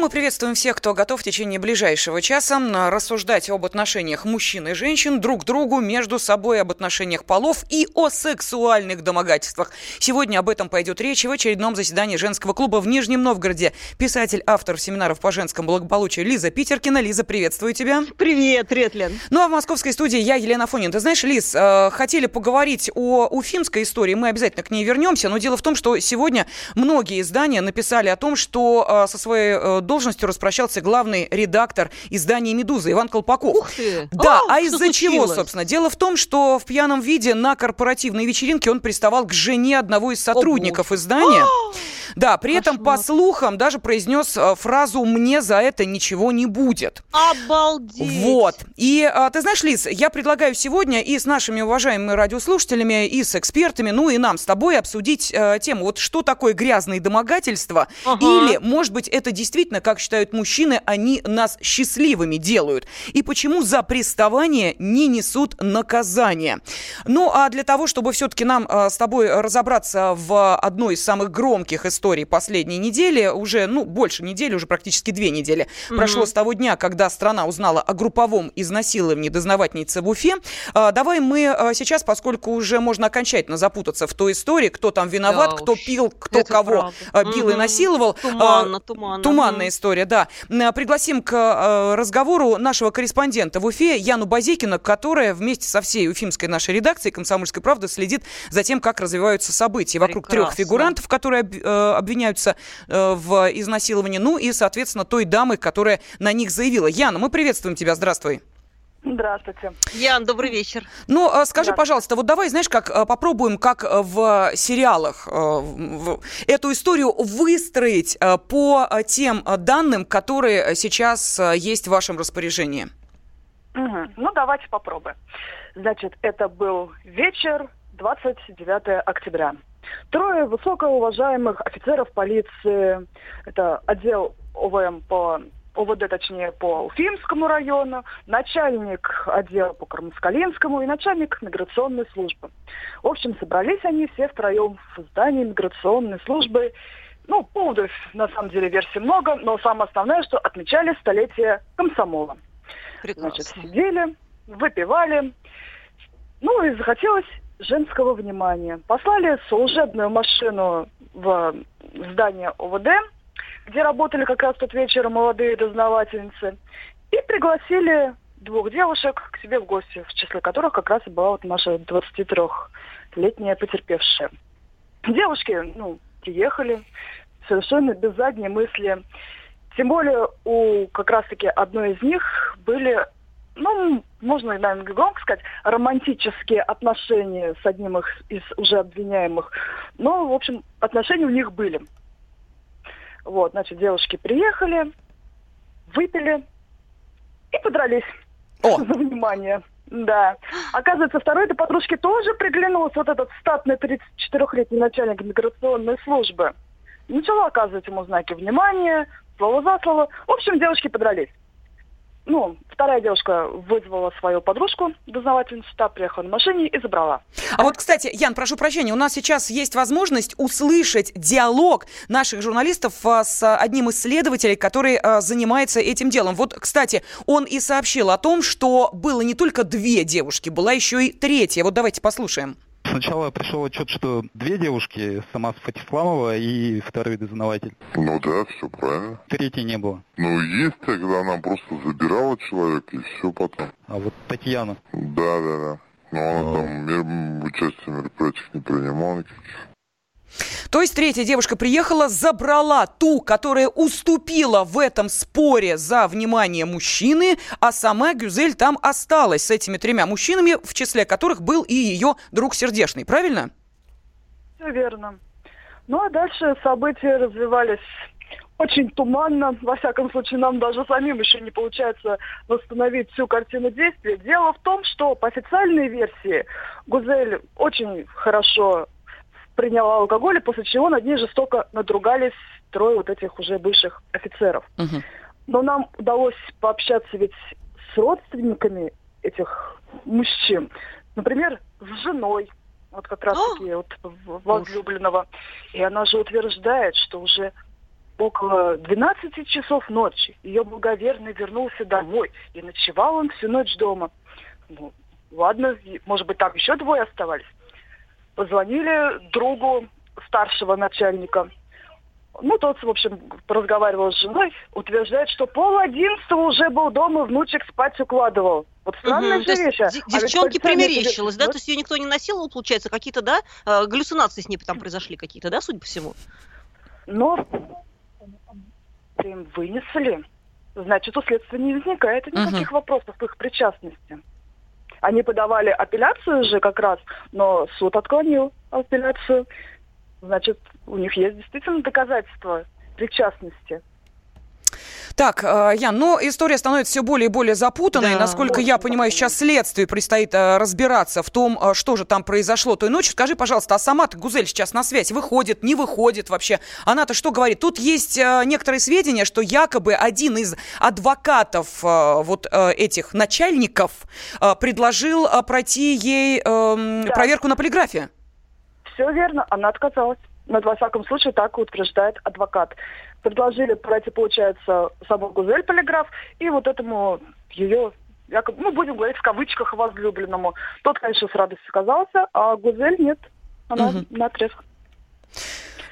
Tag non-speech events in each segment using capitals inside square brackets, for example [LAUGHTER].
Мы приветствуем всех, кто готов в течение ближайшего часа рассуждать об отношениях мужчин и женщин друг к другу, между собой, об отношениях полов и о сексуальных домогательствах. Сегодня об этом пойдет речь в очередном заседании женского клуба в Нижнем Новгороде. Писатель, автор семинаров по женскому благополучию Лиза Питеркина. Лиза, приветствую тебя. Привет, привет, Лен. Ну, а в московской студии я, Елена Фонин. Ты знаешь, Лиз, э, хотели поговорить о уфимской истории, мы обязательно к ней вернемся, но дело в том, что сегодня многие издания написали о том, что э, со своей э, должностью распрощался главный редактор издания «Медуза» Иван Колпаков. Ух ты! Да, а, а из-за чего, собственно? Дело в том, что в пьяном виде на корпоративной вечеринке он приставал к жене одного из сотрудников О, издания. Да, при Кошмар. этом, по слухам, даже произнес э, фразу «мне за это ничего не будет». Обалдеть! Вот. И а, ты знаешь, Лиз, я предлагаю сегодня и с нашими уважаемыми радиослушателями, и с экспертами, ну и нам с тобой обсудить а, тему, вот что такое грязные домогательства, ага. или, может быть, это действительно, как считают мужчины, они нас счастливыми делают, и почему за приставание не несут наказания. Ну, а для того, чтобы все-таки нам а, с тобой разобраться в одной из самых громких историй, последней недели, уже, ну, больше недели, уже практически две недели mm-hmm. прошло с того дня, когда страна узнала о групповом изнасиловании дознавательницы в Уфе. А, давай мы а, сейчас, поскольку уже можно окончательно запутаться в той истории, кто там виноват, да кто уж, пил, кто кого правда. бил mm-hmm. и насиловал. Туманно, туманно. Туманная. История, да. Пригласим к разговору нашего корреспондента в Уфе Яну Базекина, которая вместе со всей уфимской нашей редакцией «Комсомольской правды» следит за тем, как развиваются события вокруг трех фигурантов, которые обвиняются э, в изнасиловании, ну и, соответственно, той дамы, которая на них заявила. Яна, мы приветствуем тебя, здравствуй. Здравствуйте. Ян, добрый вечер. Ну, э, скажи, пожалуйста, вот давай, знаешь, как э, попробуем, как в сериалах, эту историю выстроить по тем данным, которые сейчас есть в вашем распоряжении. Угу. Ну, давайте попробуем. Значит, это был вечер 29 октября. Трое высокоуважаемых офицеров полиции, это отдел ОВМ по ОВД, точнее, по Уфимскому району, начальник отдела по Кармаскалинскому и начальник миграционной службы. В общем, собрались они все втроем в здании миграционной службы. Ну, поводов, на самом деле, версий много, но самое основное, что отмечали столетие комсомола. Прекрасно. Значит, сидели, выпивали. Ну, и захотелось женского внимания. Послали служебную машину в здание ОВД, где работали как раз тот вечер молодые дознавательницы, и пригласили двух девушек к себе в гости, в числе которых как раз и была вот наша 23-летняя потерпевшая. Девушки, ну, приехали совершенно без задней мысли. Тем более у как раз-таки одной из них были ну, можно, наверное, громко сказать, романтические отношения с одним из уже обвиняемых. Но, в общем, отношения у них были. Вот, значит, девушки приехали, выпили и подрались О. [LAUGHS] за внимание. Да. Оказывается, второй этой подружке тоже приглянулся вот этот статный 34-летний начальник миграционной службы. Начала оказывать ему знаки внимания, слово за слово. В общем, девушки подрались ну, вторая девушка вызвала свою подружку, дознавательницу, та приехала на машине и забрала. А вот, кстати, Ян, прошу прощения, у нас сейчас есть возможность услышать диалог наших журналистов а, с одним из следователей, который а, занимается этим делом. Вот, кстати, он и сообщил о том, что было не только две девушки, была еще и третья. Вот давайте послушаем. Сначала пришел отчет, что две девушки, сама Фатисламова и второй дознаватель. Ну да, все правильно. Третьей не было. Ну есть, когда она просто забирала человека и все потом. А вот Татьяна? Да, да, да. Но она а... там мер... участие в мероприятиях не принимала никаких. То есть третья девушка приехала, забрала ту, которая уступила в этом споре за внимание мужчины, а сама Гюзель там осталась с этими тремя мужчинами, в числе которых был и ее друг сердечный, правильно? Все верно. Ну а дальше события развивались очень туманно. Во всяком случае, нам даже самим еще не получается восстановить всю картину действия. Дело в том, что по официальной версии Гузель очень хорошо приняла алкоголь, после чего над ней жестоко надругались трое вот этих уже бывших офицеров. Угу. Но нам удалось пообщаться ведь с родственниками этих мужчин. Например, с женой, вот как раз таки вот возлюбленного. И она же утверждает, что уже около 12 часов ночи ее благоверный вернулся домой, и ночевал он всю ночь дома. Ну, ладно, и, может быть, там еще двое оставались. Позвонили другу старшего начальника. Ну, тот, в общем, разговаривал с женой, утверждает, что пол одиннадцатого уже был дома, внучек спать укладывал. Вот странная Мгм, же вещь. а. де- А полицейные примерещилось, да? вот То есть ее никто не насиловал, получается, какие-то, да, э, галлюцинации с ней там произошли какие-то, да, судя по всему? Но им вынесли, значит, у следствия не возникает никаких вопросов к их причастности. Они подавали апелляцию же как раз, но суд отклонил апелляцию. Значит, у них есть действительно доказательства причастности. Так, э, Ян, но история становится все более и более запутанной. Да. Насколько я понимаю, сейчас следствию предстоит э, разбираться в том, э, что же там произошло той ночью. Скажи, пожалуйста, а сама-то Гузель сейчас на связь выходит, не выходит вообще? Она-то что говорит? Тут есть некоторые сведения, что якобы один из адвокатов вот этих начальников предложил пройти ей эм, Да. проверку на полиграфе. Все верно, она отказалась. Но, во всяком случае, так утверждает адвокат. Предложили пройти, получается, саму Гузель полиграф и вот этому ее, якобы, ну, будем говорить в кавычках, возлюбленному. Тот, конечно, с радостью сказался, а Гузель нет. Она Мгм. наотрез.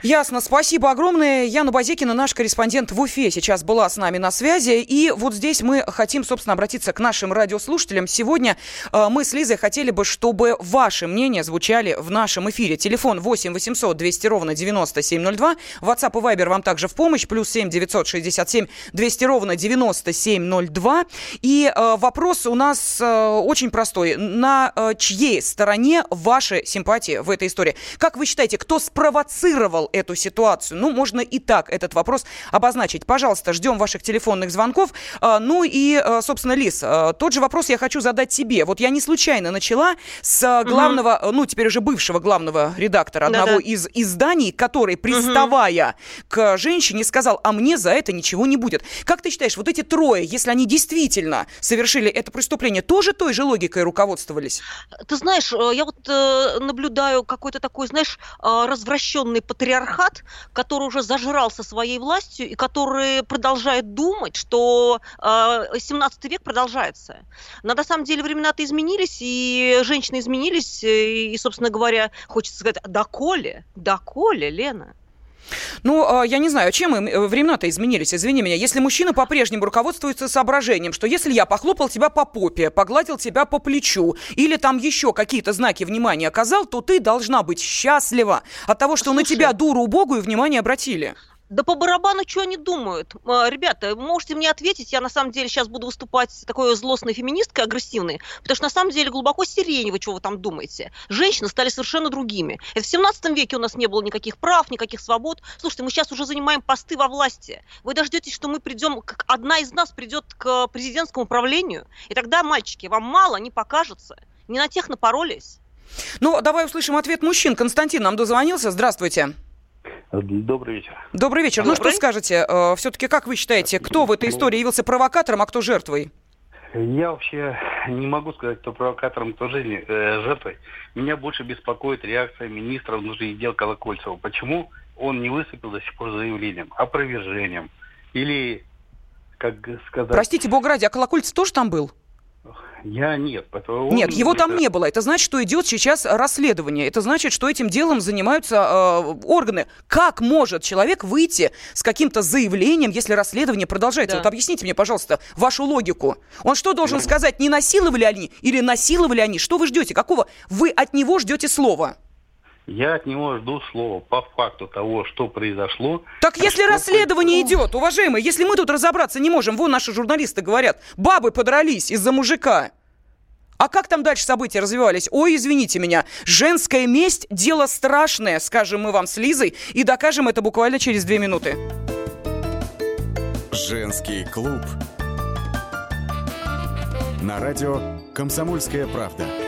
Ясно, спасибо огромное. Яна Базекина, наш корреспондент в Уфе, сейчас была с нами на связи. И вот здесь мы хотим, собственно, обратиться к нашим радиослушателям. Сегодня э, мы с Лизой хотели бы, чтобы ваши мнения звучали в нашем эфире. Телефон 8 800 200 ровно 9702. WhatsApp и Viber вам также в помощь. Плюс 7 967 200 ровно 9702. И э, вопрос у нас э, очень простой. На чьей стороне ваши симпатии в этой истории? Как вы считаете, кто спровоцировал эту ситуацию? Ну, можно и так этот вопрос обозначить. Пожалуйста, ждем ваших телефонных звонков. А, Ну и, э, собственно, Лиз, э, тот же вопрос я хочу задать тебе. Вот я не случайно начала с главного, э, ну, теперь уже бывшего главного редактора Да-да. одного из изданий, который, приставая к женщине, сказал, а мне за это ничего не будет. Как ты считаешь, вот эти трое, если они действительно совершили это преступление, тоже той же логикой руководствовались? Ты знаешь, э, я вот э, наблюдаю какой-то такой, знаешь, э, развращенный патриархат, который уже зажрался своей властью и который продолжает думать, что э, 17 век продолжается. Но на самом деле времена-то изменились, и женщины изменились, и, собственно говоря, хочется сказать, доколе, доколе, Лена? Ну, э, я не знаю, чем им э, времена-то изменились, извини меня. Если мужчина по-прежнему руководствуется соображением, что если я похлопал тебя по попе, погладил тебя по плечу, или там еще какие-то знаки внимания оказал, то ты должна быть счастлива от того, что на Слушай. тебя, дуру убогую, внимание обратили. Да по барабану что они думают? А, Ребята, можете мне ответить, я на самом деле сейчас буду выступать такой злостной феминисткой, агрессивной, потому что на самом деле глубоко сиренево, чего вы там думаете. Женщины стали совершенно другими. Это в 17 веке у нас не было никаких прав, никаких свобод. Слушайте, мы сейчас уже занимаем посты во власти. Вы дождетесь, что мы придем, как одна из нас придет к президентскому правлению, и тогда, мальчики, вам мало не покажется. Не на тех напоролись. Ну, давай услышим ответ мужчин. Константин нам дозвонился. Здравствуйте. Добрый вечер. Добрый вечер. Ну, Добрый. что скажете? все-таки как вы считаете, кто в этой истории явился провокатором, а кто жертвой? Я вообще не могу сказать, кто провокатором, кто жизни, э, жертвой. Меня больше беспокоит реакция министра внутренних дел Колокольцева. Почему он не выступил до сих пор заявлением, опровержением? Или, как сказать... Простите, бог ради, а Колокольцев тоже там был? Я нет. потому- он Нет, его там не было. Это значит, что идет сейчас расследование. Это значит, что этим делом занимаются э, органы. Как может человек выйти с каким-то заявлением, если расследование продолжается? Да. Вот объясните мне, пожалуйста, вашу логику. Он что должен сказать? Не насиловали они или насиловали они? Что вы ждете? Какого вы от него ждете слова? Я от него жду слова по факту того, что произошло. Так если Что расследование идет, уважаемые, если мы тут разобраться не можем, вон наши журналисты говорят, бабы подрались из-за мужика. А как там дальше события развивались? Ой, извините меня, женская месть – дело страшное, скажем мы вам с Лизой, и докажем это буквально через две минуты. Женский клуб. На радио «Комсомольская правда».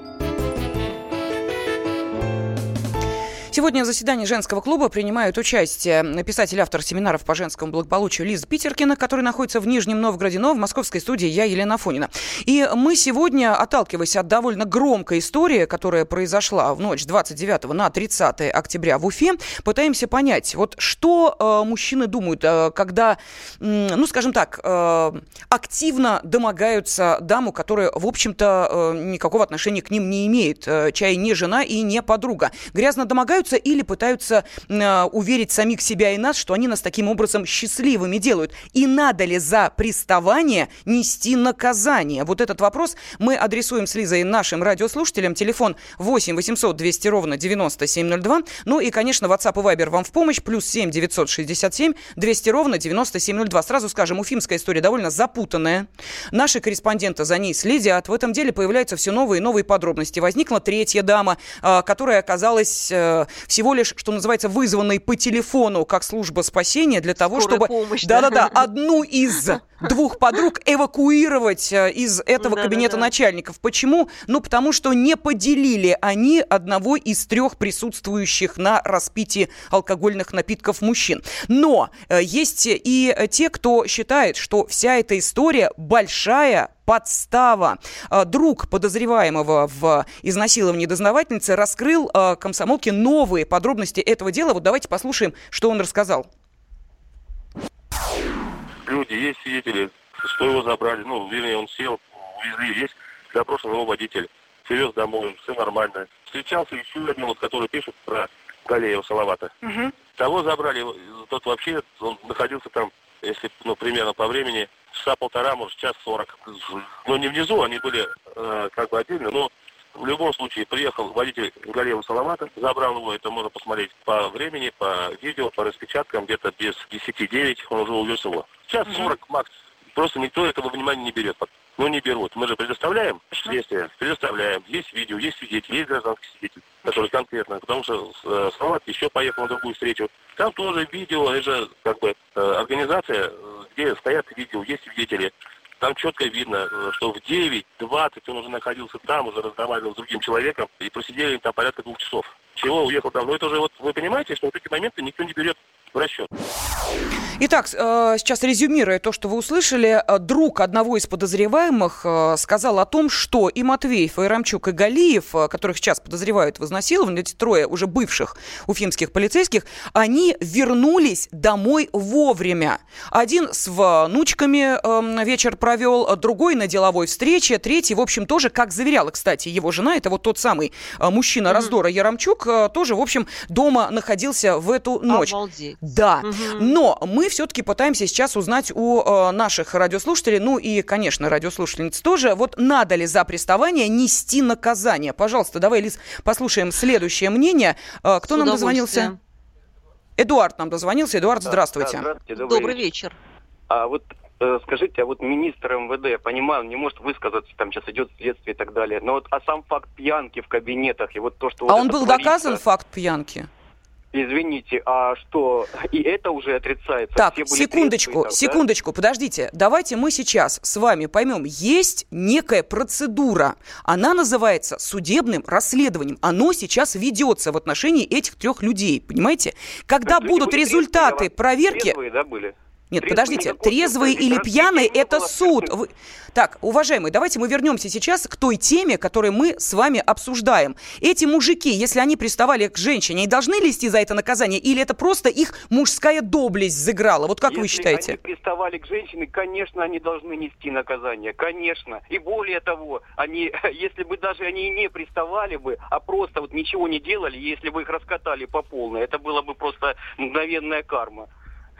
Сегодня в заседании женского клуба принимают участие писатель-автор семинаров по женскому благополучию Лиза Питеркина, который находится в Нижнем Новгороде, но в московской студии я, Елена Фонина. И мы сегодня, отталкиваясь от довольно громкой истории, которая произошла в ночь 29 на 30 октября в Уфе, пытаемся понять, вот что э, мужчины думают, э, когда, э, ну, скажем так, э, активно домогаются даму, которая, в общем-то, э, никакого отношения к ним не имеет, э, чай не жена и не подруга. Грязно домогаются ошибаются или пытаются э, уверить самих себя и нас, что они нас таким образом счастливыми делают. И надо ли за приставание нести наказание? Вот этот вопрос мы адресуем с Лизой нашим радиослушателям. Телефон 8 800 200 ровно 9702. Ну и, конечно, WhatsApp и Viber вам в помощь. Плюс 7 967 200 ровно 9702. Сразу скажем, уфимская история довольно запутанная. Наши корреспонденты за ней следят. В этом деле появляются все новые и новые подробности. Возникла третья дама, э, которая оказалась э, всего лишь, что называется, вызванной по телефону как служба спасения для того, Скорая чтобы... помощь, Да-да-да, [LAUGHS] одну из двух подруг эвакуировать э, из этого Да-да-да. кабинета начальников. Почему? Ну, потому что не поделили они одного из трех присутствующих на распитии алкогольных напитков мужчин. Но э, есть и те, кто считает, что вся эта история большая подстава. Э, Друг подозреваемого в изнасиловании дознавательницы раскрыл э, комсомолке новые подробности этого дела. Вот давайте послушаем, что он рассказал. люди, есть свидетели, что его забрали, ну, вернее, он сел, увезли, есть допрошен его водитель, привез домой, все нормально. Встречался еще один, вот, который пишет про Галеева Салавата. Того забрали, тот вообще, он находился там, если, ну, примерно по времени, часа полтора, может, час сорок. Но не внизу, они были э, как бы отдельно, но в любом случае приехал водитель Галеева Салавата, забрал его, это можно посмотреть по времени, по видео, по распечаткам, где-то без 10-9 он уже увез его. Час 40 макс. Просто никто этого внимания не берет. Ну, не берут. Мы же предоставляем следствие, предоставляем. Есть видео, есть свидетель, есть гражданский свидетель, который конкретно. Потому что э, Салават еще поехал на другую встречу. Там тоже видео, это же как бы э, организация, э, где стоят видео, есть свидетели. Там четко видно, э, что в 9.20 он уже находился там, уже разговаривал с другим человеком, и просидели там порядка двух часов. Чего уехал там? Ну это же вот вы понимаете, что вот эти моменты никто не берет в расчет. Итак, э, сейчас резюмируя то, что вы услышали, э, друг одного из подозреваемых э, сказал о том, что и Матвеев, и Рамчук, и Галиев, которых сейчас подозревают в изнасиловании, эти трое уже бывших уфимских полицейских, они вернулись домой вовремя. Один с внучками э, вечер провел, другой на деловой встрече, третий, в общем, тоже, как заверяла, кстати, его жена, это вот тот самый мужчина раздора Ярамчук, тоже, в общем, дома находился в эту ночь. Обалдеть. Да, Мгм. но мы все-таки пытаемся сейчас узнать у э, наших радиослушателей, ну и, конечно, радиослушательниц тоже, вот надо ли за приставание нести наказание? Пожалуйста, давай, Лиз, послушаем следующее мнение. Э, кто С нам дозвонился? Эдуард нам дозвонился. Эдуард, здравствуйте. Да, здравствуйте, добрый, Добрый вечер. вечер. А вот э, скажите, а вот министр МВД, я понимаю, он не может высказаться, там сейчас идет следствие и так далее, но вот а сам факт пьянки в кабинетах и вот то, что... А вот он был творится, доказан, факт пьянки? Извините, а что, и это уже отрицается? Так, секундочку, трезвые да? секундочку, подождите. Давайте мы сейчас с вами поймем, есть некая процедура. Она называется судебным расследованием. Оно сейчас ведется в отношении этих трех людей, понимаете? Когда будут результаты трезвые, проверки... Трезвые, да, были? Нет, Трезвые подождите, следствия или было. это суд. Вы- Так, уважаемые, давайте мы вернемся сейчас к той теме, которую мы с вами обсуждаем. Эти мужики, если они приставали к женщине, должны лезть за это наказание, или это просто их мужская доблесть взыграла? Вот как вы Если считаете? они приставали к женщине, конечно, они должны нести наказание, конечно. И более того, они, [LAUGHS] если бы даже они и не приставали бы, а просто вот ничего не делали, если бы их раскатали по полной, это было бы просто мгновенная карма.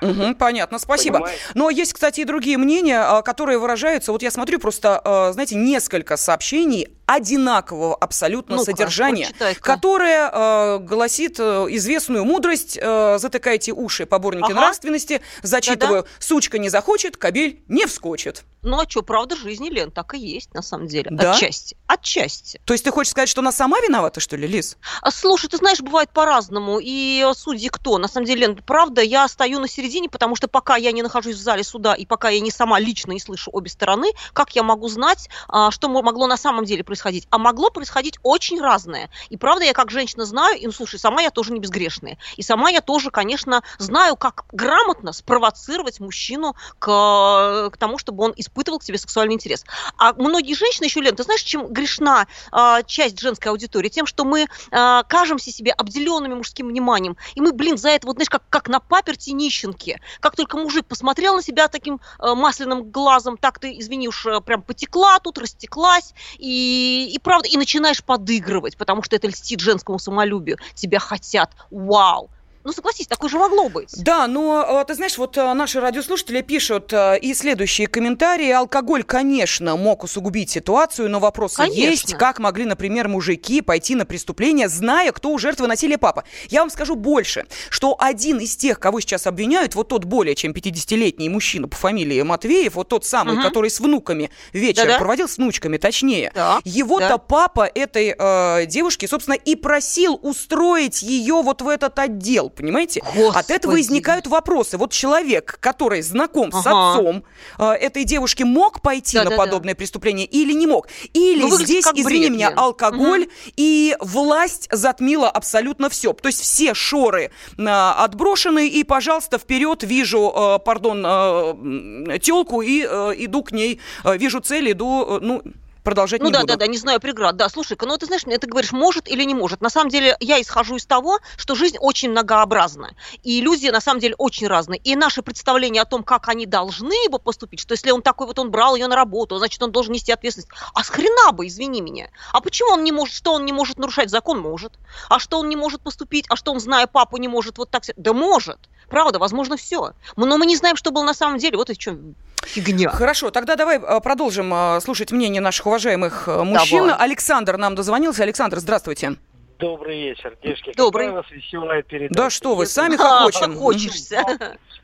Угу, понятно, спасибо. Понимаете? Но есть, кстати, и другие мнения, а, которые выражаются. Вот я смотрю просто, а, знаете, несколько сообщений одинакового абсолютно ну содержания, которое э, гласит э, известную мудрость э, «затыкайте уши, поборники ага. нравственности», зачитываю Да-да. «сучка не захочет, кабель не вскочит». Ну а что, правда жизни, Лен, так и есть на самом деле. Да? Отчасти. Отчасти. То есть ты хочешь сказать, что она сама виновата, что ли, Лиз? А, слушай, ты знаешь, бывает по-разному. И судьи кто? На самом деле, Лен, правда, я стою на середине, потому что пока я не нахожусь в зале суда и пока я не сама лично не слышу обе стороны, как я могу знать, а, что могло на самом деле происходить, а могло происходить очень разное. И правда, я как женщина знаю, и, ну, слушай, сама я тоже не безгрешная. И сама я тоже, конечно, знаю, как грамотно спровоцировать мужчину к, к тому, чтобы он испытывал к тебе сексуальный интерес. А многие женщины еще, Лен, ты знаешь, чем грешна э, часть женской аудитории? Тем, что мы э, кажемся себе обделенными мужским вниманием. И мы, блин, за это, вот знаешь, как, как на паперти нищенки. Как только мужик посмотрел на себя таким э, масляным глазом, так ты, извини уж, э, прям потекла тут, растеклась, и и, правда, и начинаешь подыгрывать, потому что это льстит женскому самолюбию. Тебя хотят. Вау! Ну, согласись, такое же могло быть. Да, но, э, ты знаешь, вот э, наши радиослушатели пишут э, и следующие комментарии. Алкоголь, конечно, мог усугубить ситуацию, но вопросы конечно. есть. Как могли, например, мужики пойти на преступление, зная, кто у жертвы насилия папа? Я вам скажу больше, что один из тех, кого сейчас обвиняют, вот тот более чем 50-летний мужчина по фамилии Матвеев, вот тот самый, угу. который с внуками вечер Да-да. проводил, с внучками точнее, да. его-то да. папа этой э, девушки, собственно, и просил устроить ее вот в этот отдел понимаете? Господи. От этого возникают вопросы. Вот человек, который знаком ага. с отцом э, этой девушки, мог пойти да, на да, подобное да. преступление или не мог? Или ну, здесь, извини бред, меня, алкоголь угу. и власть затмила абсолютно все. То есть все шоры э, отброшены, и, пожалуйста, вперед вижу, э, пардон, э, телку и э, иду к ней, э, вижу цель, иду, э, ну, продолжать ну, не да, буду. да, да, не знаю преград. Да, слушай-ка, ну ты знаешь, ты говоришь, может или не может. На самом деле я исхожу из того, что жизнь очень многообразна. И люди на самом деле очень разные. И наши представления о том, как они должны бы поступить, что если он такой вот, он брал ее на работу, значит, он должен нести ответственность. А с хрена бы, извини меня. А почему он не может, что он не может нарушать закон? Может. А что он не может поступить? А что он, зная папу, не может вот так... Да может. Правда, возможно, все. Но мы не знаем, что было на самом деле. Вот и что фигня. Хорошо, тогда давай а, продолжим а, слушать мнение наших уважаемых а, мужчин. Давай. Александр нам дозвонился. Александр, здравствуйте. Добрый вечер, девушки. Добрый. Какая у вас веселая передача. Да что вы, сами хохочем. Хочешься.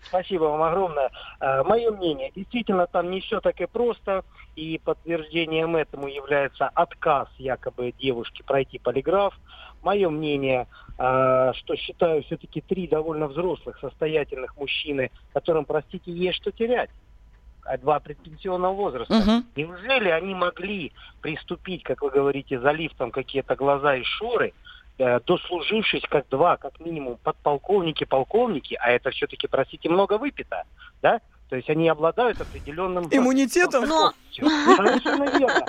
Спасибо вам огромное. Мое мнение, действительно, там не все так и просто. И подтверждением этому является отказ якобы девушки пройти полиграф. Мое мнение, что считаю все-таки три довольно взрослых, состоятельных мужчины, которым, простите, есть что терять два предпенсионного возраста. Угу. Неужели они могли приступить, как вы говорите, залив там какие-то глаза и шоры, э, дослужившись как два, как минимум, подполковники, полковники, а это все-таки, простите, много выпито, да? То есть они обладают определенным... Иммунитетом? Но... Совершенно верно.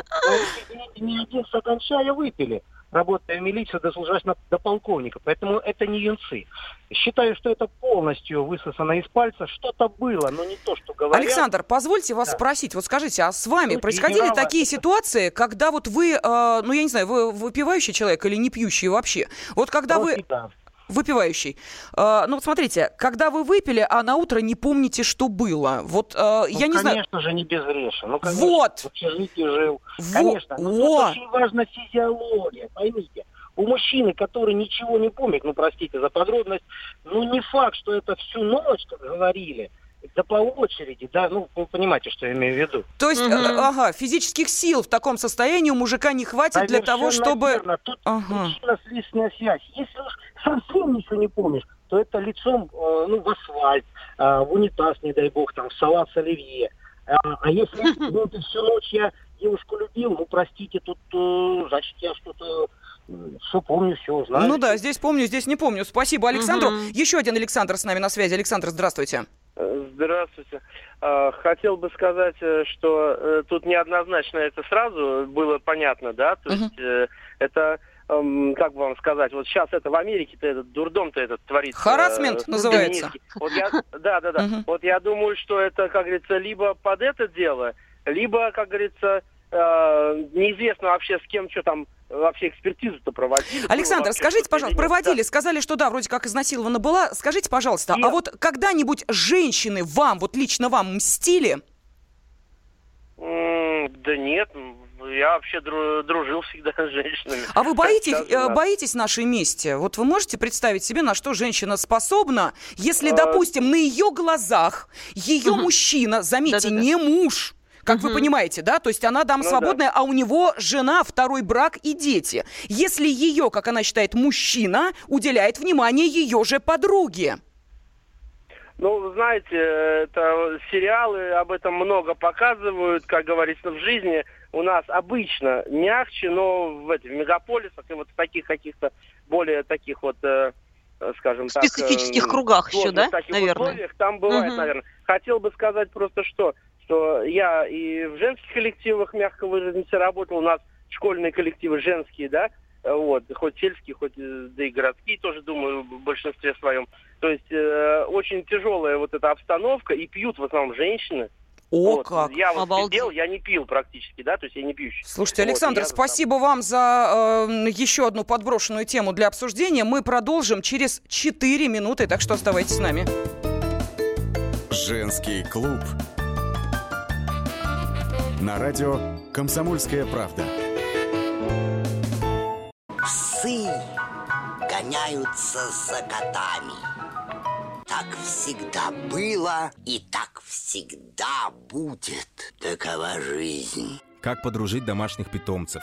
Не один стакан чая выпили работая в милиции, дослужась до полковника. Поэтому это не юнцы. Считаю, что это полностью высосано из пальца. Что-то было, но не то, что говорят. Александр, позвольте вас да. спросить. Вот скажите, а с вами Тут происходили генерала... такие ситуации, когда вот вы, э, ну я не знаю, вы выпивающий человек или не пьющий вообще? Вот когда Просто вы... Да выпивающий. Э, ну, вот смотрите, когда вы выпили, а на утро не помните, что было. Вот э, ну, я не конечно знаю. Конечно же, не безгрешен. Ну, конечно, вот. в общежитии жил. Во. Конечно. Но тут очень важна физиология, поймите. У мужчины, который ничего не помнит, ну, простите за подробность, ну, не факт, что это всю ночь, как говорили, да по очереди, да, ну, вы понимаете, что я имею в виду. То есть, угу. ага, физических сил в таком состоянии у мужика не хватит Совершенно для того, чтобы... Верно. Тут ага. причинно-следственная связь. Если уж совсем ничего не помнишь, то это лицом, э, ну, в асфальт, э, в унитаз, не дай бог, там, в салат с оливье. А, а если [LAUGHS] ну, ты всю ночь я девушку любил, ну, простите, тут, э, значит, я что-то все помню, все знаю. Ну да, здесь помню, здесь не помню. Спасибо Александру. Угу. Еще один Александр с нами на связи. Александр, здравствуйте. Здравствуйте. А, хотел бы сказать, э, что э, тут неоднозначно это сразу было понятно, да, то uh-huh. есть это эм, как бы вам сказать, вот сейчас это в Америке-то этот дурдом-то этот творится. Харасмент называется. Вот я, да, да, да. Uh-huh. Вот я думаю, что это, как говорится, либо под это дело, либо, как говорится, неизвестно вообще с кем что там вообще экспертизу-то проводили. Александр, скажите, пожалуйста, проводили, сказали, что да, вроде как изнасилована была. Скажите, пожалуйста, Нет. а вот когда-нибудь женщины вам, вот лично вам мстили? Да нет, я вообще дружил всегда с женщинами. А вы боитесь, э, боитесь нашей мести? Вот вы можете представить себе, на что женщина способна, если, а... допустим, на ее глазах ее мужчина, заметьте, не муж, как угу. вы понимаете, да? То есть она дама ну, свободная, да. а у него жена, второй брак и дети. Если ее, как она считает, мужчина уделяет внимание ее же подруге. Ну, знаете, это сериалы об этом много показывают, как говорится, в жизни у нас обычно мягче, но в, в мегаполисах и вот в таких каких-то более таких вот, э, скажем в так... В специфических э, кругах еще, да, таких наверное? условиях там бывает, угу. наверное. Хотел бы сказать просто, что, что я и в женских коллективах, мягко выразимся, работал, у нас школьные коллективы женские, да, вот, хоть сельские, хоть э, да и городские тоже, думаю, в большинстве своем. То есть э, очень тяжелая вот эта обстановка, и пьют в основном женщины. О, вот. как! Я вот Обалдеть. сидел, я не пил практически, да, то есть я не пьющий. Слушайте, Александр, вот, спасибо там... вам за э, еще одну подброшенную тему для обсуждения. Мы продолжим через 4 минуты, так что оставайтесь с нами. Женский клуб. На радио «Комсомольская правда». Псы гоняются за котами. Так всегда было и так всегда будет. Такова жизнь. Как подружить домашних питомцев,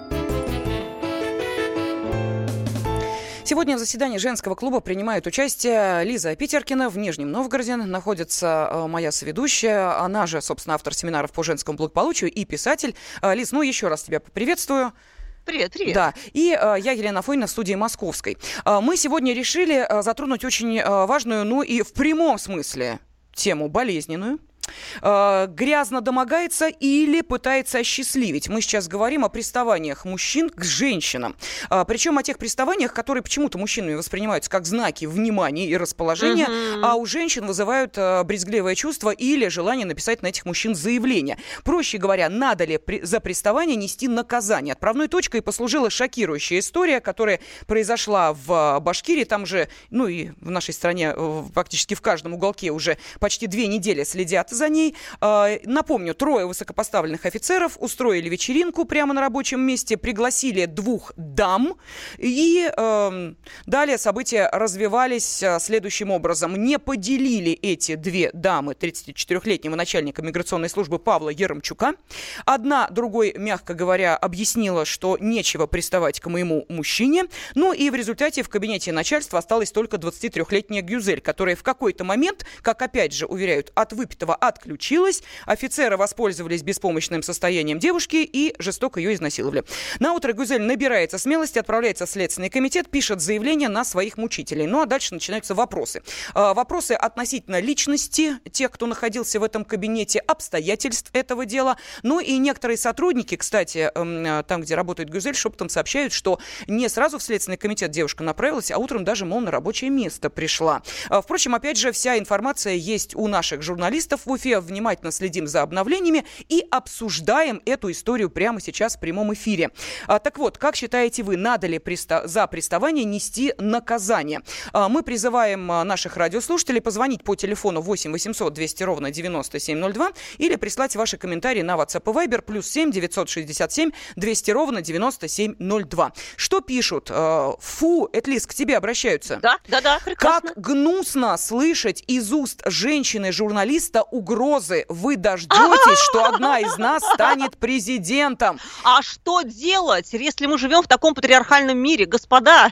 Сегодня в заседании женского клуба принимает участие Лиза Питеркина. В Нижнем Новгороде находится э, моя соведущая. Она же, собственно, автор семинаров по женскому благополучию и писатель. Э, Лиз, ну еще раз тебя поприветствую. Привет, привет. Да, и э, я Елена Фойна в студии Московской. Э, мы сегодня решили э, затронуть очень э, важную, ну и в прямом смысле тему болезненную, э, грязно домогается или пытается осчастливить. Мы сейчас говорим о приставаниях мужчин к женщинам. Э, причем о тех приставаниях, которые почему-то мужчинами воспринимаются как знаки внимания и расположения, угу. а у женщин вызывают э, брезгливое чувство или желание написать на этих мужчин заявление. Проще говоря, надо ли при, за приставание нести наказание? Отправной точкой послужила шокирующая история, которая произошла в Башкирии. Там же, ну и в нашей стране практически в каждом уголке уже почти две недели следят за ней. А, напомню, трое высокопоставленных офицеров устроили вечеринку прямо на рабочем месте, пригласили двух дам, и э, далее события развивались а, следующим образом. Не поделили эти две дамы 34-летнего начальника миграционной службы Павла Еромчука. Одна другой, мягко говоря, объяснила, что нечего приставать к моему мужчине. Ну и в результате в кабинете начальства осталась только 23-летняя Гюзель, которая в какой-то момент, как опять же уверяют, от выпитого отключилась. Офицеры воспользовались беспомощным состоянием девушки и жестоко ее изнасиловали. На утро Гюзель набирается смелости, отправляется в Следственный комитет, пишет заявление на своих мучителей. Ну а дальше начинаются вопросы. А, вопросы относительно личности тех, кто находился в этом кабинете, обстоятельств этого дела. Ну и некоторые сотрудники, кстати, эм, там, где работает Гюзель, шепотом сообщают, что не сразу в Следственный комитет девушка направилась, а утром даже, мол, на рабочее место пришла. А, впрочем, опять же, вся информация есть у наших журналистов Уфе. Внимательно следим за обновлениями и обсуждаем эту историю прямо сейчас в прямом эфире. А, так вот, как считаете вы, надо ли приста- за приставание нести наказание? А, мы призываем а, наших радиослушателей позвонить по телефону 8 800 200 ровно 9702 или прислать ваши комментарии на WhatsApp и Viber плюс 7 967 200 ровно 9702. Что пишут? А, фу, Этлис, к тебе обращаются. Да, да, да, прекрасно. Как гнусно слышать из уст женщины-журналиста, у угрозы. Вы дождетесь, что одна из нас [LAUGHS] станет президентом. А что делать, если мы живем в таком патриархальном мире, господа?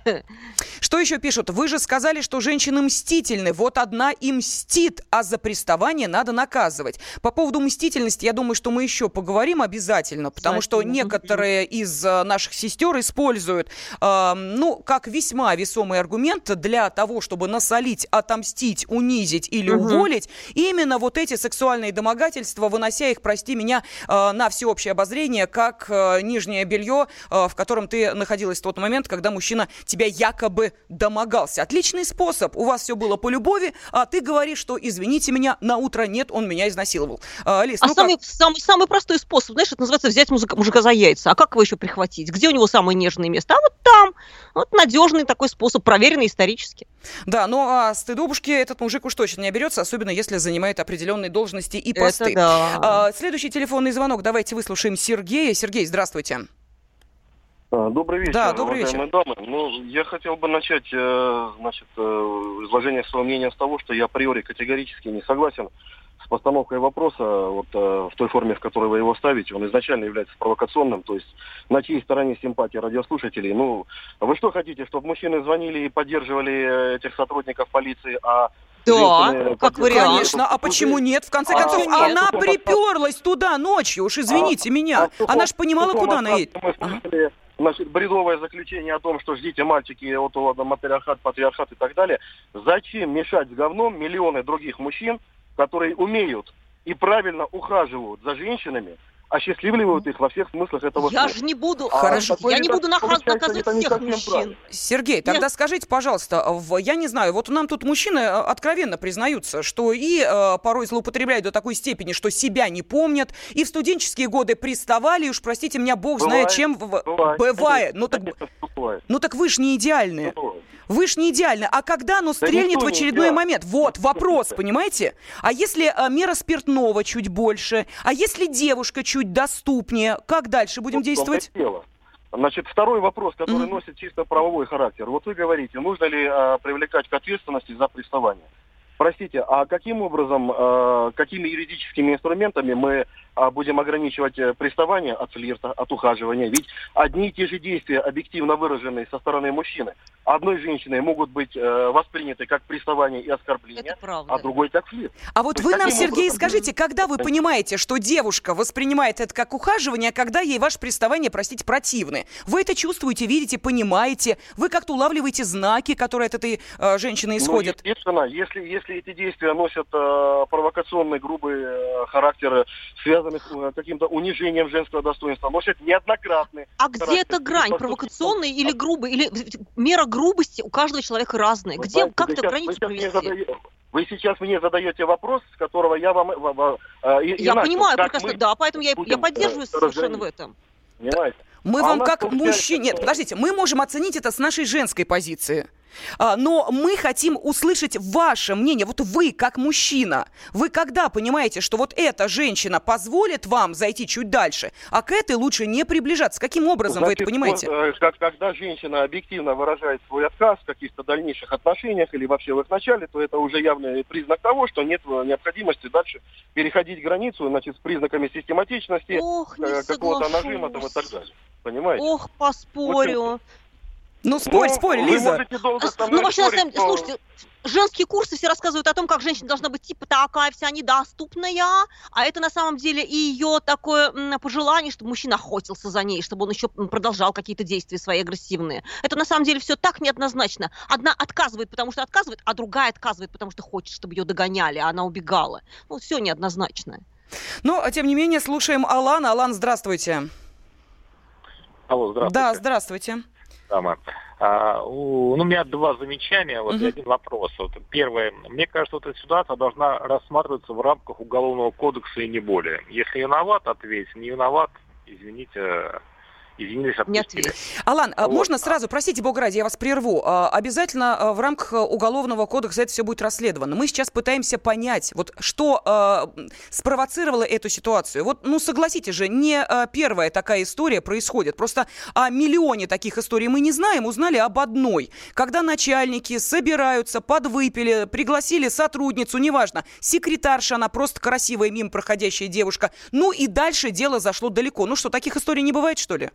Что еще пишут? Вы же сказали, что женщины мстительны. Вот одна и мстит, а за приставание надо наказывать. По поводу мстительности, я думаю, что мы еще поговорим обязательно, потому что некоторые из э, наших сестер используют, э, ну, как весьма весомый аргумент для того, чтобы насолить, отомстить, унизить или угу. уволить, именно вот эти сексуальные домогательства, вынося их, прости меня, э, на всеобщее обозрение, как э, нижнее белье, э, в котором ты находилась в тот момент, когда мужчина тебя якобы домогался. Отличный способ. У вас все было по любови, а ты говоришь, что извините меня, на утро нет, он меня изнасиловал. А, Лиз, а ну самый, как... самый, самый простой способ, знаешь, это называется взять мужика, мужика за яйца. А как его еще прихватить? Где у него самое нежное место? А вот там. Вот надежный такой способ, проверенный исторически. Да, ну а стыдобушки этот мужик уж точно не оберется, особенно если занимает определенные должности и посты. Это да. а, следующий телефонный звонок. Давайте выслушаем Сергея. Сергей, здравствуйте. А, добрый вечер, да, добрый вечер. дамы. Ну, я хотел бы начать, э, значит, э, изложение своего мнения с того, что я априори категорически не согласен постановкой вопроса вот э, в той форме, в которой вы его ставите. Он изначально является провокационным, то есть на чьей стороне симпатия радиослушателей. Ну, вы что хотите, чтобы мужчины звонили и поддерживали этих сотрудников полиции, а да, как вариант. Конечно, а почему нет? В конце а, концов, а, она нет? приперлась туда ночью, уж извините а, меня. А, она ж понимала, куда она едет. Значит, бредовое заключение о том, что ждите мальчики, вот ладно, матриархат, патриархат и так далее. Зачем мешать с говном миллионы других мужчин, которые умеют и правильно ухаживают за женщинами, осчастливливают их во всех смыслах этого Я же не буду, а хорошо, я не буду наказывать всех мужчин. Правильно. Сергей, тогда Нет. скажите, пожалуйста, в, я не знаю, вот нам тут мужчины э, откровенно признаются, что и э, порой злоупотребляют до такой степени, что себя не помнят, и в студенческие годы приставали, и уж простите меня, бог бывает, знает чем. Бывает. бывает. Ну, так, бывает. ну так вы ж не идеальные. Бывает. Вы ж не идеальны. А когда оно стрельнет да в очередной момент? Вот вопрос, понимаете? А если а, мера спиртного чуть больше? А если девушка чуть доступнее? Как дальше будем вот действовать? Дело. Значит, второй вопрос, который mm-hmm. носит чисто правовой характер. Вот вы говорите, нужно ли а, привлекать к ответственности за приставание? Простите, а каким образом, а, какими юридическими инструментами мы будем ограничивать э, приставание от флирта, от ухаживания. Ведь одни и те же действия, объективно выраженные со стороны мужчины, одной женщиной могут быть э, восприняты как приставание и оскорбление, а другой как флирт. А вот вы нам, Сергей, образом... скажите, когда вы понимаете, что девушка воспринимает это как ухаживание, а когда ей ваше приставание, простите, противны? Вы это чувствуете, видите, понимаете? Вы как-то улавливаете знаки, которые от этой э, женщины ну, исходят? Ну, естественно, если, если эти действия носят э, провокационный, грубый э, характер, связанный связанных каким-то унижением женского достоинства, носят неоднократные. А где эта грань, провокационная или грубая? Или мера грубости у каждого человека разная? Вы где, знаете, как эту границу провести? Вы сейчас мне задаете вопрос, с которого я вам... Э, и, я начал, понимаю прекрасно, да, поэтому я, я поддерживаю совершенно в этом. Понимаете? Мы а вам как мужчине... Нет, подождите, мы можем оценить это с нашей женской позиции. А, но мы хотим услышать ваше мнение. Вот вы, как мужчина, вы когда понимаете, что вот эта женщина позволит вам зайти чуть дальше, а к этой лучше не приближаться? Каким образом Значит, вы это понимаете? Э, как, когда женщина объективно выражает свой отказ в каких-то дальнейших отношениях или вообще в их начале, то это уже явный признак того, что нет необходимости дальше переходить границу, значит, с признаками систематичности, э, какого-то нажима там, и так далее. Понимаете? Ох, поспорю. Ну, спорь, ну, спорь, Лиза. Ну, вообще, спорить, на самом, слушайте, женские курсы все рассказывают о том, как женщина должна быть типа такая вся недоступная, а это на самом деле и ее такое пожелание, чтобы мужчина охотился за ней, чтобы он еще продолжал какие-то действия свои агрессивные. Это на самом деле все так неоднозначно. Одна отказывает, потому что отказывает, а другая отказывает, потому что хочет, чтобы ее догоняли, а она убегала. Ну, все неоднозначно. Ну, а тем не менее, слушаем Алана. Алан, здравствуйте. Алло, здравствуйте. Да, здравствуйте самое. А, у, ну, у меня два замечания, вот uh-huh. и один вопрос. Вот, первое, мне кажется, вот эта ситуация должна рассматриваться в рамках Уголовного кодекса и не более. Если виноват, ответь, не виноват, извините, извинились, отпустили. Алан, вот. можно сразу, простите, бога ради, я вас прерву. А, обязательно а, в рамках Уголовного кодекса это все будет расследовано. Мы сейчас пытаемся понять, вот что э, спровоцировало эту ситуацию. Вот, ну, согласитесь же, не первая такая история происходит. Просто о миллионе таких историй мы не знаем, узнали об одной. Когда начальники собираются, подвыпили, пригласили сотрудницу, неважно, секретарша, она просто красивая, мимо проходящая девушка. Ну и дальше дело зашло далеко. Ну что, таких историй не бывает, что ли?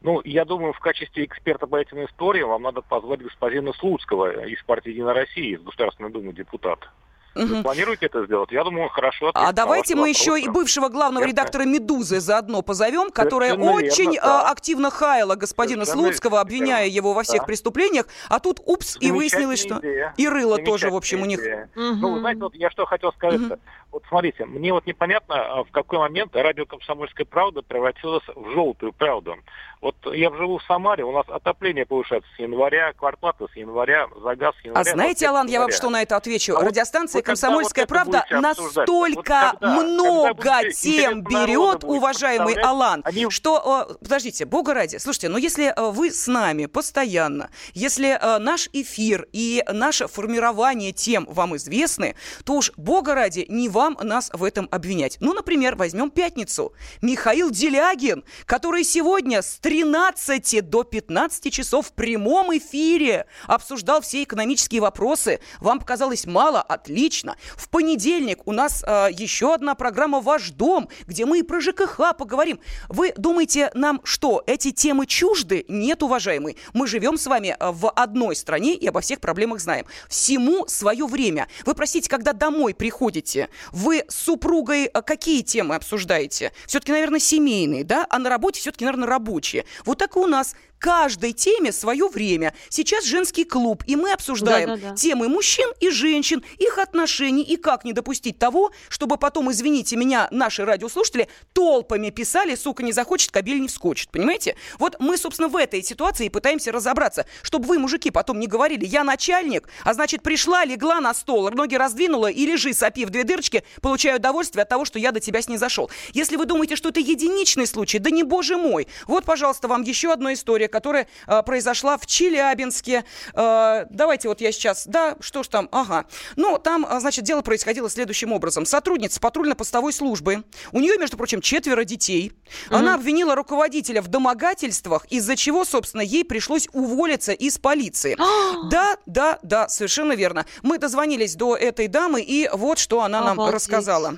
Ну, я думаю, в качестве эксперта по этим историям вам надо позвать господина Слуцкого из партии «Единая Россия», из Государственной Думы депутат. Вы планируете это сделать? Я думаю, хорошо. А давайте мы еще и бывшего главного Верно. редактора «Медузы» заодно позовем, которая Совершенно очень верно, да. активно хаяла господина Совершенно Слуцкого, обвиняя верно. его во всех да. преступлениях, а тут, упс, и выяснилось, что идея. и рыло тоже, в общем, у них. Угу. Ну, знаете, вот я что хотел сказать угу. Вот смотрите, мне вот непонятно, а в какой момент радио «Комсомольская правда» превратилась в желтую правду. Вот я живу в Самаре, у нас отопление повышается с января, квартплата с января, за газ с января. А знаете, Алан, я вам что на это отвечу? А Радиостанция вот, «Комсомольская вот правда» настолько вот когда, много когда тем берет, уважаемый Алан, они... что, подождите, бога ради, слушайте, ну если э, вы с нами постоянно, если э, наш эфир и наше формирование тем вам известны, то уж, бога ради, не вам нас в этом обвинять. Ну, например, возьмем пятницу. Михаил Делягин, который сегодня с 13 до 15 часов в прямом эфире обсуждал все экономические вопросы. Вам показалось мало? Отлично. В понедельник у нас э, еще одна программа «Ваш дом», где мы и про ЖКХ поговорим. Вы думаете, нам что, эти темы чужды? Нет, уважаемый. Мы живем с вами а, в одной стране и обо всех проблемах знаем. Всему свое время. Вы, простите, когда домой приходите, вы с супругой а, какие темы обсуждаете? Все-таки, наверное, семейные, да? А на работе все-таки, наверное, рабочие. Вот так и у нас каждой теме свое время. Сейчас женский клуб, и мы обсуждаем да, да, да. темы мужчин и женщин, их отношений, и как не допустить того, чтобы потом, извините меня, наши радиослушатели толпами писали, сука, не захочет, кабель не вскочит. Понимаете? Вот мы, собственно, в этой ситуации пытаемся разобраться, чтобы вы, мужики, потом не говорили, я начальник, а значит, пришла, легла на стол, ноги раздвинула и лежи, сопи в две дырочки, получаю удовольствие от того, что я до тебя снизошел. Если вы думаете, что это единичный случай, да не боже мой. Вот, пожалуйста, вам еще одна история которая э, произошла в Челябинске. Э, давайте вот я сейчас, да, что ж там, ага. Ну, там, а, значит, дело происходило следующим образом. Сотрудница патрульно-постовой службы, у нее, между прочим, четверо детей. Угу. Она обвинила руководителя в домогательствах, из-за чего, собственно, ей пришлось уволиться из полиции. [GASPS] да, да, да, совершенно верно. Мы дозвонились до этой дамы, и вот что она нам Обалдеть. рассказала.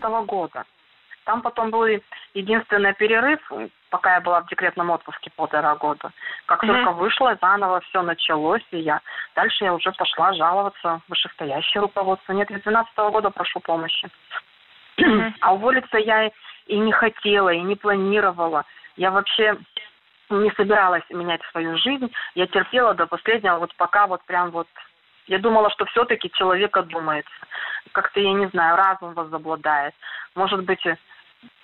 Того года. Там потом был единственный перерыв, пока я была в декретном отпуске полтора года. Как mm-hmm. только вышла, заново все началось, и я дальше я уже пошла жаловаться в вышестоящее руководство. Нет, я 12 года прошу помощи. Mm-hmm. А уволиться я и не хотела, и не планировала. Я вообще не собиралась менять свою жизнь. Я терпела до последнего, вот пока вот прям вот я думала, что все-таки человек одумается. Как-то, я не знаю, разум возобладает. Может быть,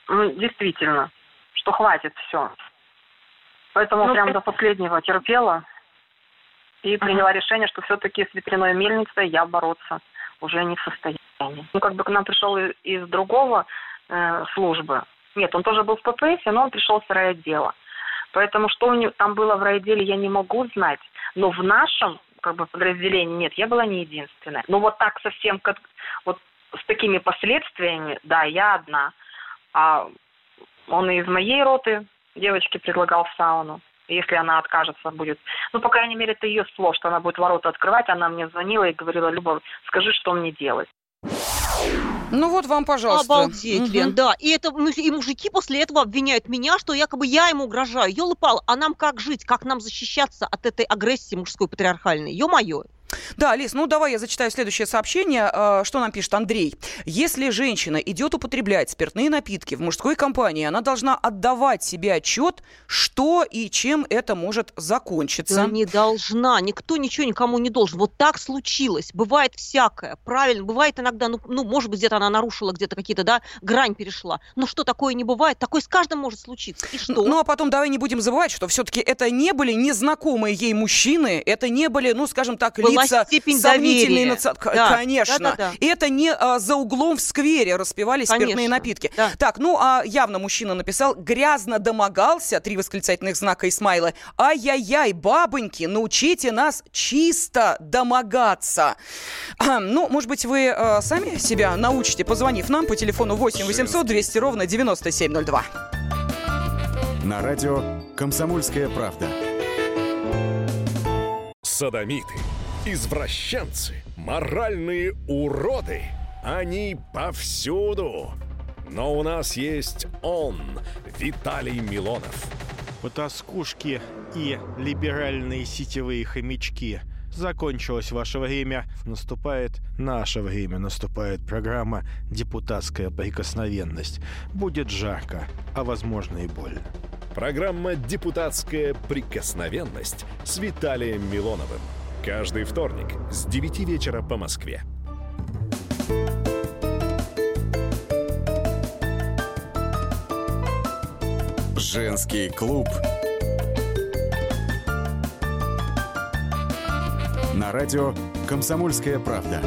ну, действительно, что хватит все. Поэтому ну, прям до последнего терпела и приняла решение, что все-таки с ветряной мельницей я бороться уже не в состоянии. Ну, как бы к нам пришел из другого э, службы. Нет, он тоже был в ППС, но он пришел с райотдела. Поэтому что у него там было в райотделе, я не могу знать. Но в нашем как бы подразделении нет, я была не единственная. Но вот так совсем как вот с такими последствиями, да, я одна. А он и из моей роты девочке предлагал в сауну. Если она откажется, будет... Ну, по крайней мере, это ее слов, что она будет ворота открывать. Она мне звонила и говорила, Люба, скажи, что мне делать. Ну вот вам, пожалуйста. Обалдеть, угу. Лен, да. И, это, ну, и мужики после этого обвиняют меня, что якобы я ему угрожаю. Ёлы-пал, а нам как жить, как нам защищаться от этой агрессии мужской патриархальной? Ё-моё. Да, Лиз, ну давай я зачитаю следующее сообщение. А, что нам пишет Андрей? Если женщина идет употреблять спиртные напитки в мужской компании, она должна отдавать себе отчет, что и чем это может закончиться. Да не должна. Никто ничего никому не должен. Вот так случилось. Бывает всякое. Правильно. Бывает иногда, ну, ну может быть, где-то она нарушила, где-то какие-то, да, грань перешла. Но что такое не бывает? Такое с каждым может случиться. И что? Ну, а потом давай не будем забывать, что все-таки это не были незнакомые ей мужчины, это не были, ну, скажем так, Была лица, степень сомнительные доверия. наци- Да, Конечно. да-да-да. Это не а, за углом в сквере спиртные Конечно, напитки. Так, ну а явно мужчина написал, грязно домогался, три восклицательных знака и смайлы. Ай-яй-яй, бабоньки, научите нас чисто домогаться. Ахм, Ну, может быть, вы э, сами себя научите, позвонив нам по телефону 8 800 200 ровно 9702. На радио «Комсомольская правда». Садомиты, извращенцы, моральные уроды. Они повсюду. Но у нас есть он, Виталий Милонов. Потаскушки и либеральные сетевые хомячки. Закончилось ваше время, наступает наше время, наступает программа «Депутатская прикосновенность». Будет жарко, а возможно и больно. Программа «Депутатская прикосновенность» с Виталием Милоновым. Каждый вторник с 9 вечера по Москве. Женский клуб. На радио «Комсомольская правда».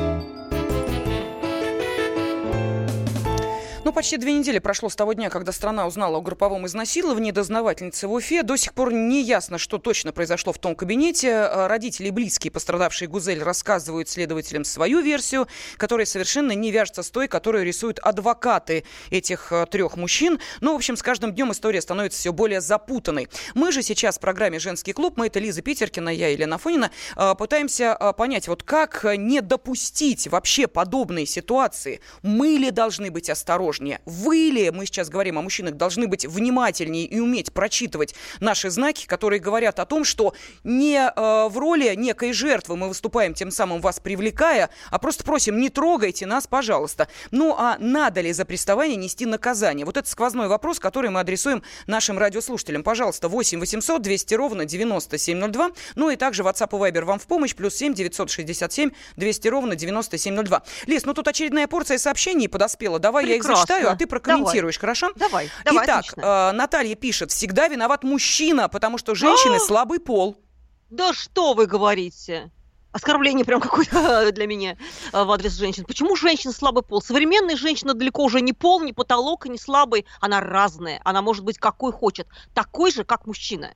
Почти две недели прошло с того дня, когда страна узнала о групповом изнасиловании дознавательницы в Уфе. До сих пор не ясно, что точно произошло в том кабинете. Э, Родители и близкие пострадавшие Гузель рассказывают следователям свою версию, которая совершенно не вяжется с той, которую рисуют адвокаты этих э, трех мужчин. Ну, в общем, с каждым днем история становится все более запутанной. Мы же сейчас в программе «Женский клуб», мы это Лиза Питеркина, я Елена Фонина, э, пытаемся понять, вот как не допустить вообще подобные ситуации. Мы ли должны быть осторожнее? Вы ли, мы сейчас говорим о мужчинах, должны быть внимательнее и уметь прочитывать наши знаки, которые говорят о том, что не э, в роли некой жертвы мы выступаем, тем самым вас привлекая, а просто просим, не трогайте нас, пожалуйста. Ну а надо ли за приставание нести наказание? Вот это сквозной вопрос, который мы адресуем нашим радиослушателям. Пожалуйста, 8 800 200 ровно 9702. Ну и также WhatsApp и Viber вам в помощь. Плюс 7 967 200 ровно 9702. Лиз, ну тут очередная порция сообщений подоспела. Давай я их Прекрасно. Зачитаю, а ты прокомментируешь, Давай. хорошо? Давай, давай, Итак, отлично. э, Наталья пишет, всегда виноват мужчина, потому что женщины А! слабый пол. Да что вы говорите? Оскорбление прям какое-то [LAUGHS] для меня э, в адрес женщин. Почему женщина слабый пол? Современная женщина далеко уже не пол, не потолок не слабый. Она разная. Она может быть какой хочет. Такой же, как мужчина.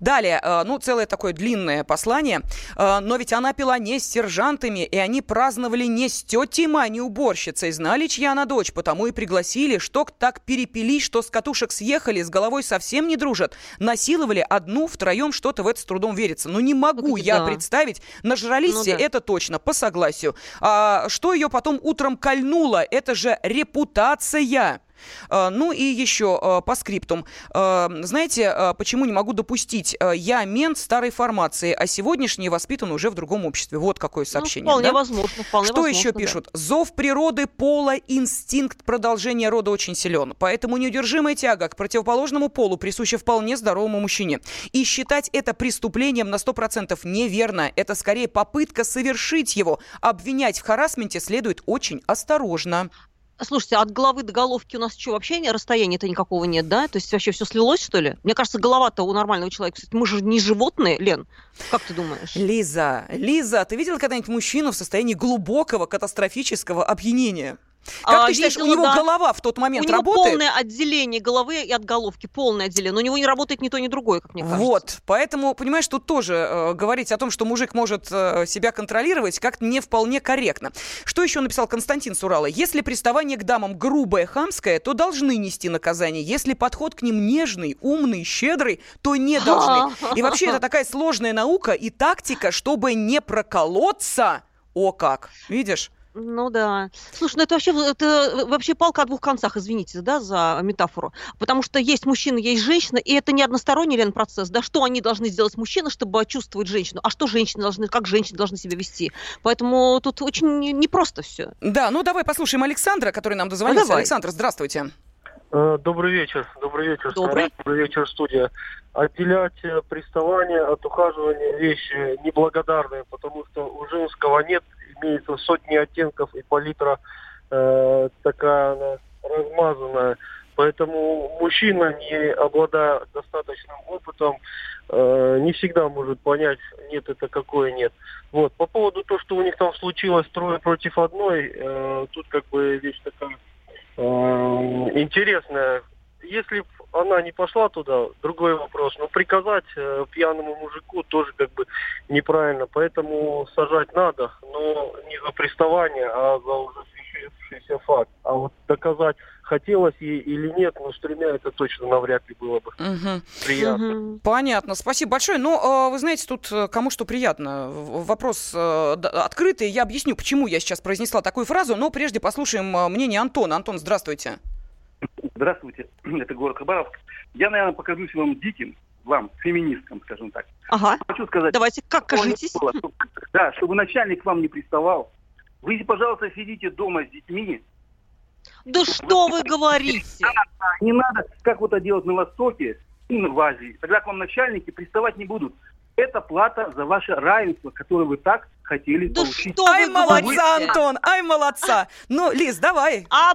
Далее, э, ну, целое такое длинное послание. Э, Но ведь она пила не с сержантами, и они праздновали не с тетей Маней уборщицей. Знали, чья она дочь, потому и пригласили, что так перепились, что с катушек съехали, с головой совсем не дружат. Насиловали одну, втроем, что-то в это с трудом верится. Ну, не могу это я да. представить. Нажрались Ну все, да. это точно, по согласию. А, что ее потом утром кольнуло? Это же репутация. Э, Ну и еще э, по скриптум. Э, Знаете, почему не могу допустить? Я мент старой формации, а сегодняшний воспитан уже в другом обществе. Вот какое сообщение. Ну, вполне да? возможно, вполне Что возможно, еще да. пишут? Зов природы, пола, инстинкт продолжения рода очень силен. Поэтому неудержимая тяга к противоположному полу присуща вполне здоровому мужчине. И считать это преступлением на 100% неверно. Это скорее попытка совершить его. Обвинять в харасменте следует очень осторожно. Слушайте, от головы до головки у нас что, вообще расстояния-то никакого нет, да? То есть вообще все слилось, что ли? Мне кажется, голова-то у нормального человека. Кстати, мы же не животные, Лен. Как ты думаешь? Лиза, Лиза, ты видела когда-нибудь мужчину в состоянии глубокого катастрофического опьянения? Как А, ты считаешь, у видела, него да. голова в тот момент у него работает? полное отделение головы и от головки, полное отделение. Но у него не работает ни то, ни другое, как мне кажется. Вот, поэтому, понимаешь, тут тоже э, говорить о том, что мужик может э, себя контролировать, как-то не вполне корректно. Что еще написал Константин Сурала? Если приставание к дамам грубое, хамское, то должны нести наказание. Если подход к ним нежный, умный, щедрый, то не [LAUGHS] должны. И вообще это такая сложная наука и тактика, чтобы не проколоться. О как, видишь? Ну да. Слушай, ну это вообще, это вообще палка о двух концах, извините, да, за метафору. Потому что есть мужчина, есть женщина, и это не односторонний, Лен, процесс. Да, что они должны сделать мужчины, чтобы чувствовать женщину, а что женщины должны, как женщины должны себя вести. Поэтому тут очень не- непросто все. Да, ну давай послушаем Александра, который нам дозвонился. давай. Александр, здравствуйте. Э, Добрый вечер, добрый вечер, Добрый. добрый вечер, студия. Отделять э, приставание от ухаживания вещи неблагодарные, потому что у женского нет, имеется сотни оттенков и палитра э, такая она размазанная. Поэтому мужчина, не обладая достаточным опытом, э, не всегда может понять, нет, это какое нет. Вот. По поводу того, что у них там случилось трое против одной, э, тут как бы вещь такая интересная. Если она не пошла туда, другой вопрос. Но приказать э, пьяному мужику тоже как бы неправильно. Поэтому сажать надо, но не за приставание, а за уже существующийся факт. А вот доказать, хотелось ей или нет, но с тремя это точно навряд ли было бы Мгм. приятно. Мгм. Понятно, спасибо большое. Но, э, вы знаете, тут э, кому что приятно. Вопрос э, открытый. Я объясню, почему я сейчас произнесла такую фразу, но прежде послушаем э, мнение Антона. Антон, здравствуйте. Здравствуйте, [CLEARS THROAT] это город Хабаровск. Я, наверное, покажусь вам диким, вам, феминисткам, скажем так. Ага. Хочу сказать... Давайте, как было, чтоб- да, чтобы начальник вам не приставал. Вы, пожалуйста, сидите дома с детьми. Да что вы говорите? Не надо, как вот это делать на Востоке и в Азии. Тогда к вам начальники приставать не будут. Это плата за ваше равенство, которое вы так хотели получить. ай, молодца, Антон, ай, молодца. Ну, Лиз, давай. А,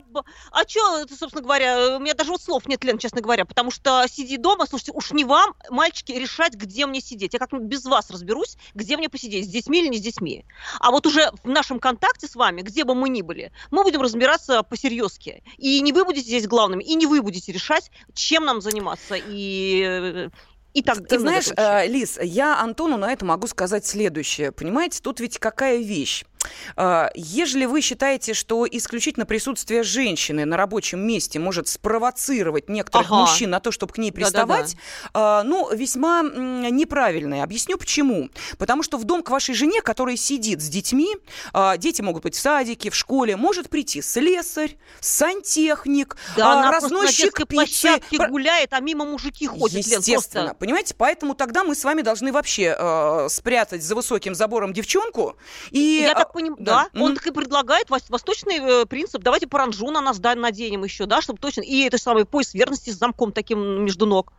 а что, собственно говоря, у меня даже вот слов нет, Лен, честно говоря, потому что сиди дома, слушайте, уж не вам, мальчики, решать, где мне сидеть. Я как-нибудь без вас разберусь, где мне посидеть, с детьми или не с детьми. А вот уже в нашем контакте с вами, где бы мы ни были, мы будем разбираться по-серьезки. И не вы будете здесь главными, и не вы будете решать, чем нам заниматься, и... И так, Ты и знаешь, э, Лиз, я Антону на это могу сказать следующее. Понимаете, тут ведь какая вещь. Э, Ежели вы считаете, что исключительно присутствие женщины на рабочем месте может спровоцировать некоторых Ага. мужчин на то, чтобы к ней Да-да-да. приставать, э, ну, весьма м, неправильно. Объясню почему. Потому что в дом к вашей жене, которая сидит с детьми, э, дети могут быть в садике, в школе, может прийти слесарь, сантехник, Да, а, она на разносчик детской пиццы, про- гуляет, а мимо мужики ходят. Лен, Естественно, просто. понимаете, поэтому тогда мы с вами должны вообще э, спрятать за высоким забором девчонку и... Я так понимаю, да, он Мгм. так и предлагает вос- восточный э, принцип. Давайте паранжу на нас да, наденем еще, да, чтобы точно. И это самый пояс верности с замком таким между ног.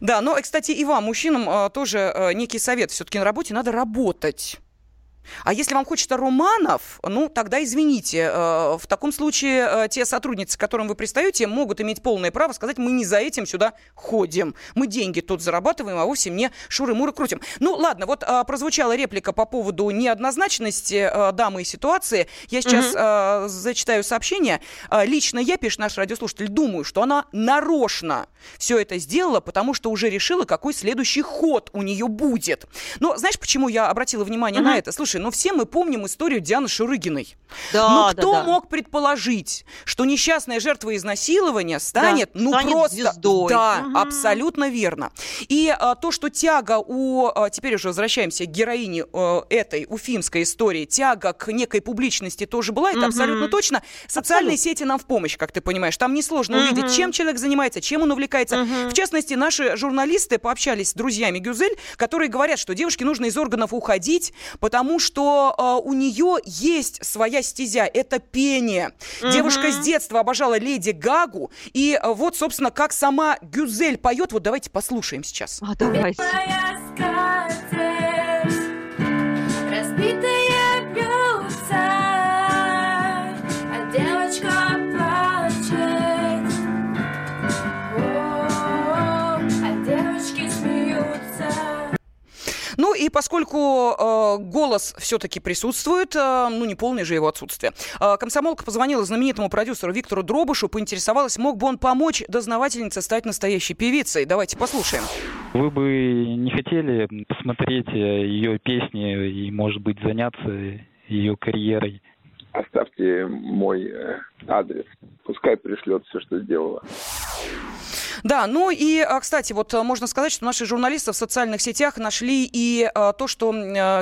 Да, но, и, кстати, и вам, мужчинам, э, тоже э, некий совет. Все-таки на работе надо работать. А если вам хочется романов, ну, тогда извините. э, В таком случае э, те сотрудницы, к которым вы пристаете, могут иметь полное право сказать, мы не за этим сюда ходим. Мы деньги тут зарабатываем, а вовсе не шуры-муры крутим. Ну, ладно, вот э, прозвучала реплика по поводу неоднозначности э, дамы и ситуации. Я сейчас э, зачитаю сообщение. Лично я, пишет наш радиослушатель, думаю, что она нарочно все это сделала, потому что уже решила, какой следующий ход у нее будет. Но знаешь, почему я обратила внимание на Мгм. это? Слушай, ну все мы помним историю Дианы Шурыгиной. Да, да, кто да. мог предположить, что несчастная жертва изнасилования станет, ну станет просто... звездой. Да, Мгм. абсолютно верно. И а, то, что тяга у... а, теперь уже возвращаемся к героине э, этой уфимской истории. Тяга к некой публичности тоже была, это Мгм. абсолютно точно. Социальные сети нам в помощь, как ты понимаешь. Там несложно Мгм. увидеть, чем человек занимается, чем он увлекается. В частности, наши журналисты пообщались с друзьями Гюзель, которые говорят, что девушке нужно из органов уходить, потому что э, у нее есть своя стезя, это пение. Мгм. Девушка с детства обожала Леди Гагу, и э, вот, собственно, как сама Гюзель поет, вот давайте послушаем сейчас. А, давайте. Ну и поскольку э, голос все-таки присутствует, э, ну не полное же его отсутствие, э, комсомолка позвонила знаменитому продюсеру Виктору Дробышу, поинтересовалась, мог бы он помочь дознавательнице стать настоящей певицей. Давайте послушаем. Вы бы не хотели посмотреть э, ее песни и, может быть, заняться ее карьерой? Оставьте мой э, адрес. Пускай пришлет все, что сделала. Да, ну и, а, кстати, вот а, можно сказать, что наши журналисты в социальных сетях нашли и а, то, что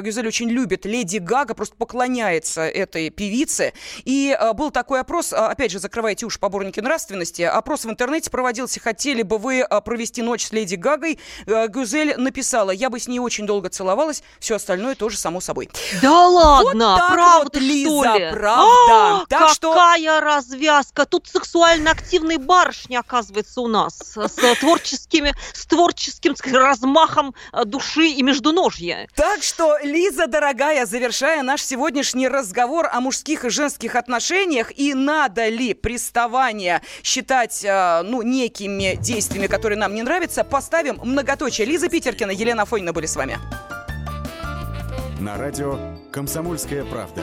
Гюзель очень любит. Леди Гага просто поклоняется этой певице. И был такой опрос, опять же, закрывайте уж поборники нравственности. Опрос в интернете проводился, хотели бы вы провести ночь с Леди Гагой. Гюзель написала, я бы с ней очень долго целовалась, все остальное тоже само собой. Да ладно, вот так правда, вот, Лиза, что ли? правда. А, Так что- какая развязка! Тут сексуально активные барышни, оказывается, у нас. С, с творческими, с творческим сказать, размахом э, души и междуножья. Так что, Лиза, дорогая, завершая наш сегодняшний разговор о мужских и женских отношениях, и надо ли приставание считать, э, ну, некими действиями, которые нам не нравятся, поставим многоточие. Лиза Питеркина, Елена Афонина были с вами. На радио «Комсомольская правда».